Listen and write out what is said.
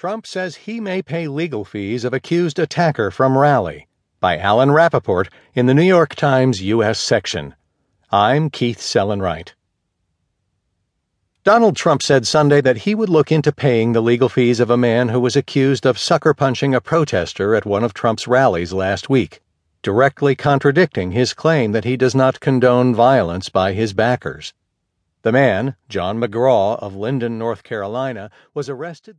Trump says he may pay legal fees of accused attacker from rally by Alan Rappeport in the New York Times U.S. section. I'm Keith Sellon-Wright. Donald Trump said Sunday that he would look into paying the legal fees of a man who was accused of sucker punching a protester at one of Trump's rallies last week, directly contradicting his claim that he does not condone violence by his backers. The man, John McGraw of Linden, North Carolina, was arrested.